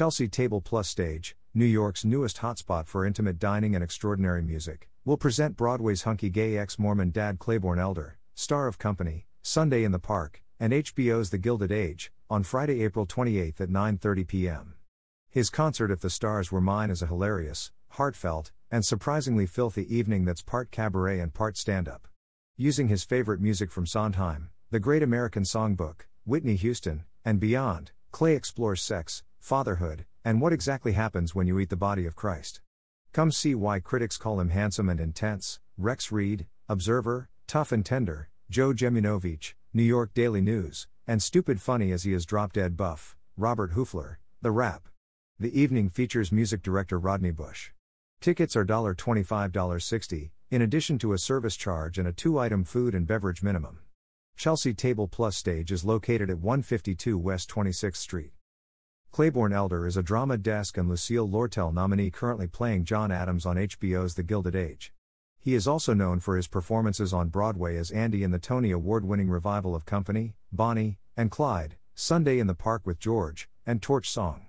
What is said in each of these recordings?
Chelsea Table Plus Stage, New York's newest hotspot for intimate dining and extraordinary music, will present Broadway's hunky gay ex Mormon dad Claybourne Elder, star of Company, Sunday in the Park, and HBO's The Gilded Age, on Friday, April 28 at 9:30 p.m. His concert If the Stars Were Mine is a hilarious, heartfelt, and surprisingly filthy evening that's part cabaret and part stand-up. Using his favorite music from Sondheim, The Great American Songbook, Whitney Houston, and beyond, Clay explores sex, fatherhood, and what exactly happens when you eat the body of Christ. Come see why critics call him handsome and intense. Rex Reed, Observer, Tough and Tender, Joe Dziemianowicz, New York Daily News, and stupid funny as he is drop dead buff, Robert Hofler, The Rap. The evening features music director Rodney Bush. Tickets are $25 $60, in addition to a service charge and a two item food and beverage minimum. Chelsea Table Plus stage is located at 152 West 26th Street. Claybourne Elder is a drama desk and Lucille Lortel nominee currently playing John Adams on HBO's The Gilded Age. He is also known for his performances on Broadway as Andy in the Tony Award winning revival of Company, Bonnie, and Clyde, Sunday in the Park with George, and Torch Song.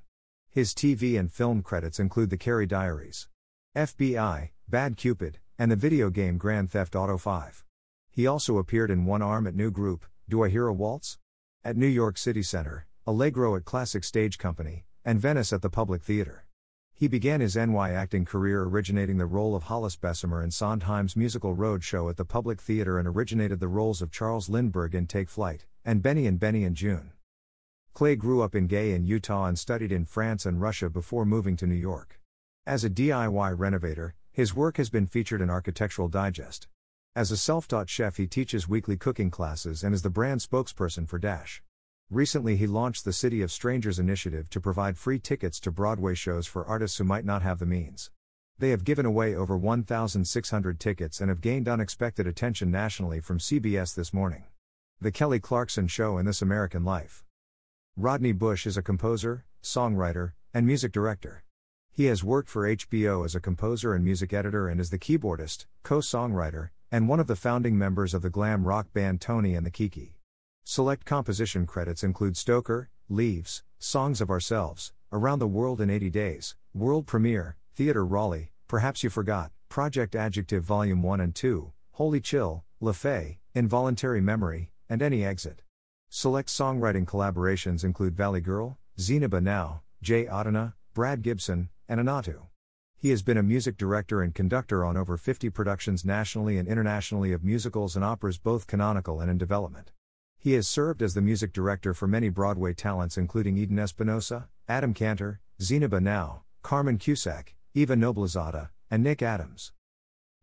His TV and film credits include The Carrie Diaries, FBI, Bad Cupid, and the video game Grand Theft Auto 5. He also appeared in One Arm at New Group, Do I Hear a Waltz? At New York City Center, Allegro at Classic Stage Company, and Venice at the Public Theater. He began his NY acting career originating the role of Hollis Bessemer in Sondheim's musical Roadshow at the Public Theater and originated the roles of Charles Lindbergh in Take Flight, and Benny and Benny in Joon. Clay grew up in Gay in Utah and studied in France and Russia before moving to New York. As a DIY renovator, his work has been featured in Architectural Digest. As a self taught chef, he teaches weekly cooking classes and is the brand spokesperson for Dash. Recently, he launched the City of Strangers initiative to provide free tickets to Broadway shows for artists who might not have the means. They have given away over 1,600 tickets and have gained unexpected attention nationally from CBS this morning. The Kelly Clarkson Show in This American Life. Rodney Bush is a composer, songwriter, and music director. He has worked for HBO as a composer and music editor and is the keyboardist, co songwriter, and one of the founding members of the glam rock band Tony and the Kiki. Select composition credits include Stoker, Leaves, Songs of Ourselves, Around the World in 80 Days, World Premiere, Theatre Raleigh, Perhaps You Forgot, Project Adjective Volume 1 and 2, Holy Chill, Le Fay, Involuntary Memory, and Any Exit. Select songwriting collaborations include Valley Girl, Zeniba Now, Jay Adana, Brad Gibson, and Anatu. He has been a music director and conductor on over 50 productions nationally and internationally of musicals and operas both canonical and in development. He has served as the music director for many Broadway talents including Eden Espinosa, Adam Kantor, Zeniba Now, Carmen Cusack, Eva Noblezada, and Nick Adams.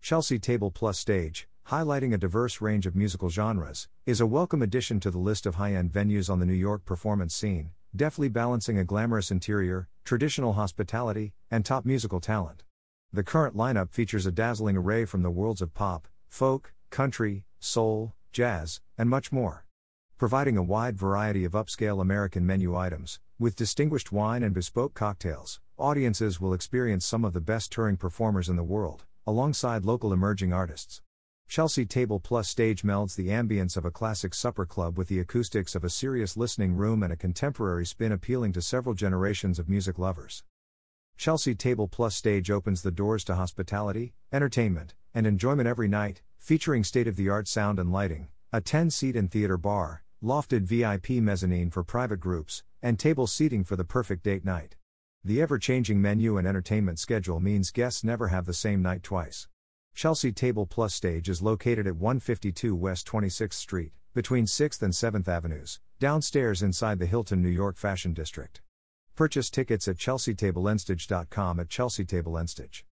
Chelsea Table Plus Stage, highlighting a diverse range of musical genres, is a welcome addition to the list of high end venues on the New York performance scene, deftly balancing a glamorous interior, traditional hospitality, and top musical talent. The current lineup features a dazzling array from the worlds of pop, folk, country, soul, jazz, and much more providing a wide variety of upscale American menu items, with distinguished wine and bespoke cocktails. Audiences will experience some of the best touring performers in the world, alongside local emerging artists. Chelsea Table Plus stage melds the ambience of a classic supper club with the acoustics of a serious listening room and a contemporary spin appealing to several generations of music lovers. Chelsea Table Plus stage opens the doors to hospitality, entertainment, and enjoyment every night, featuring state of the art sound and lighting, a 10 seat and theater bar, lofted VIP mezzanine for private groups, and table seating for the perfect date night. The ever changing menu and entertainment schedule means guests never have the same night twice. Chelsea Table Plus Stage is located at 152 West 26th Street, between 6th and 7th Avenues, downstairs inside the Hilton New York Fashion District. Purchase tickets at chelseatableandstage.com at Chelsea Table Enstage.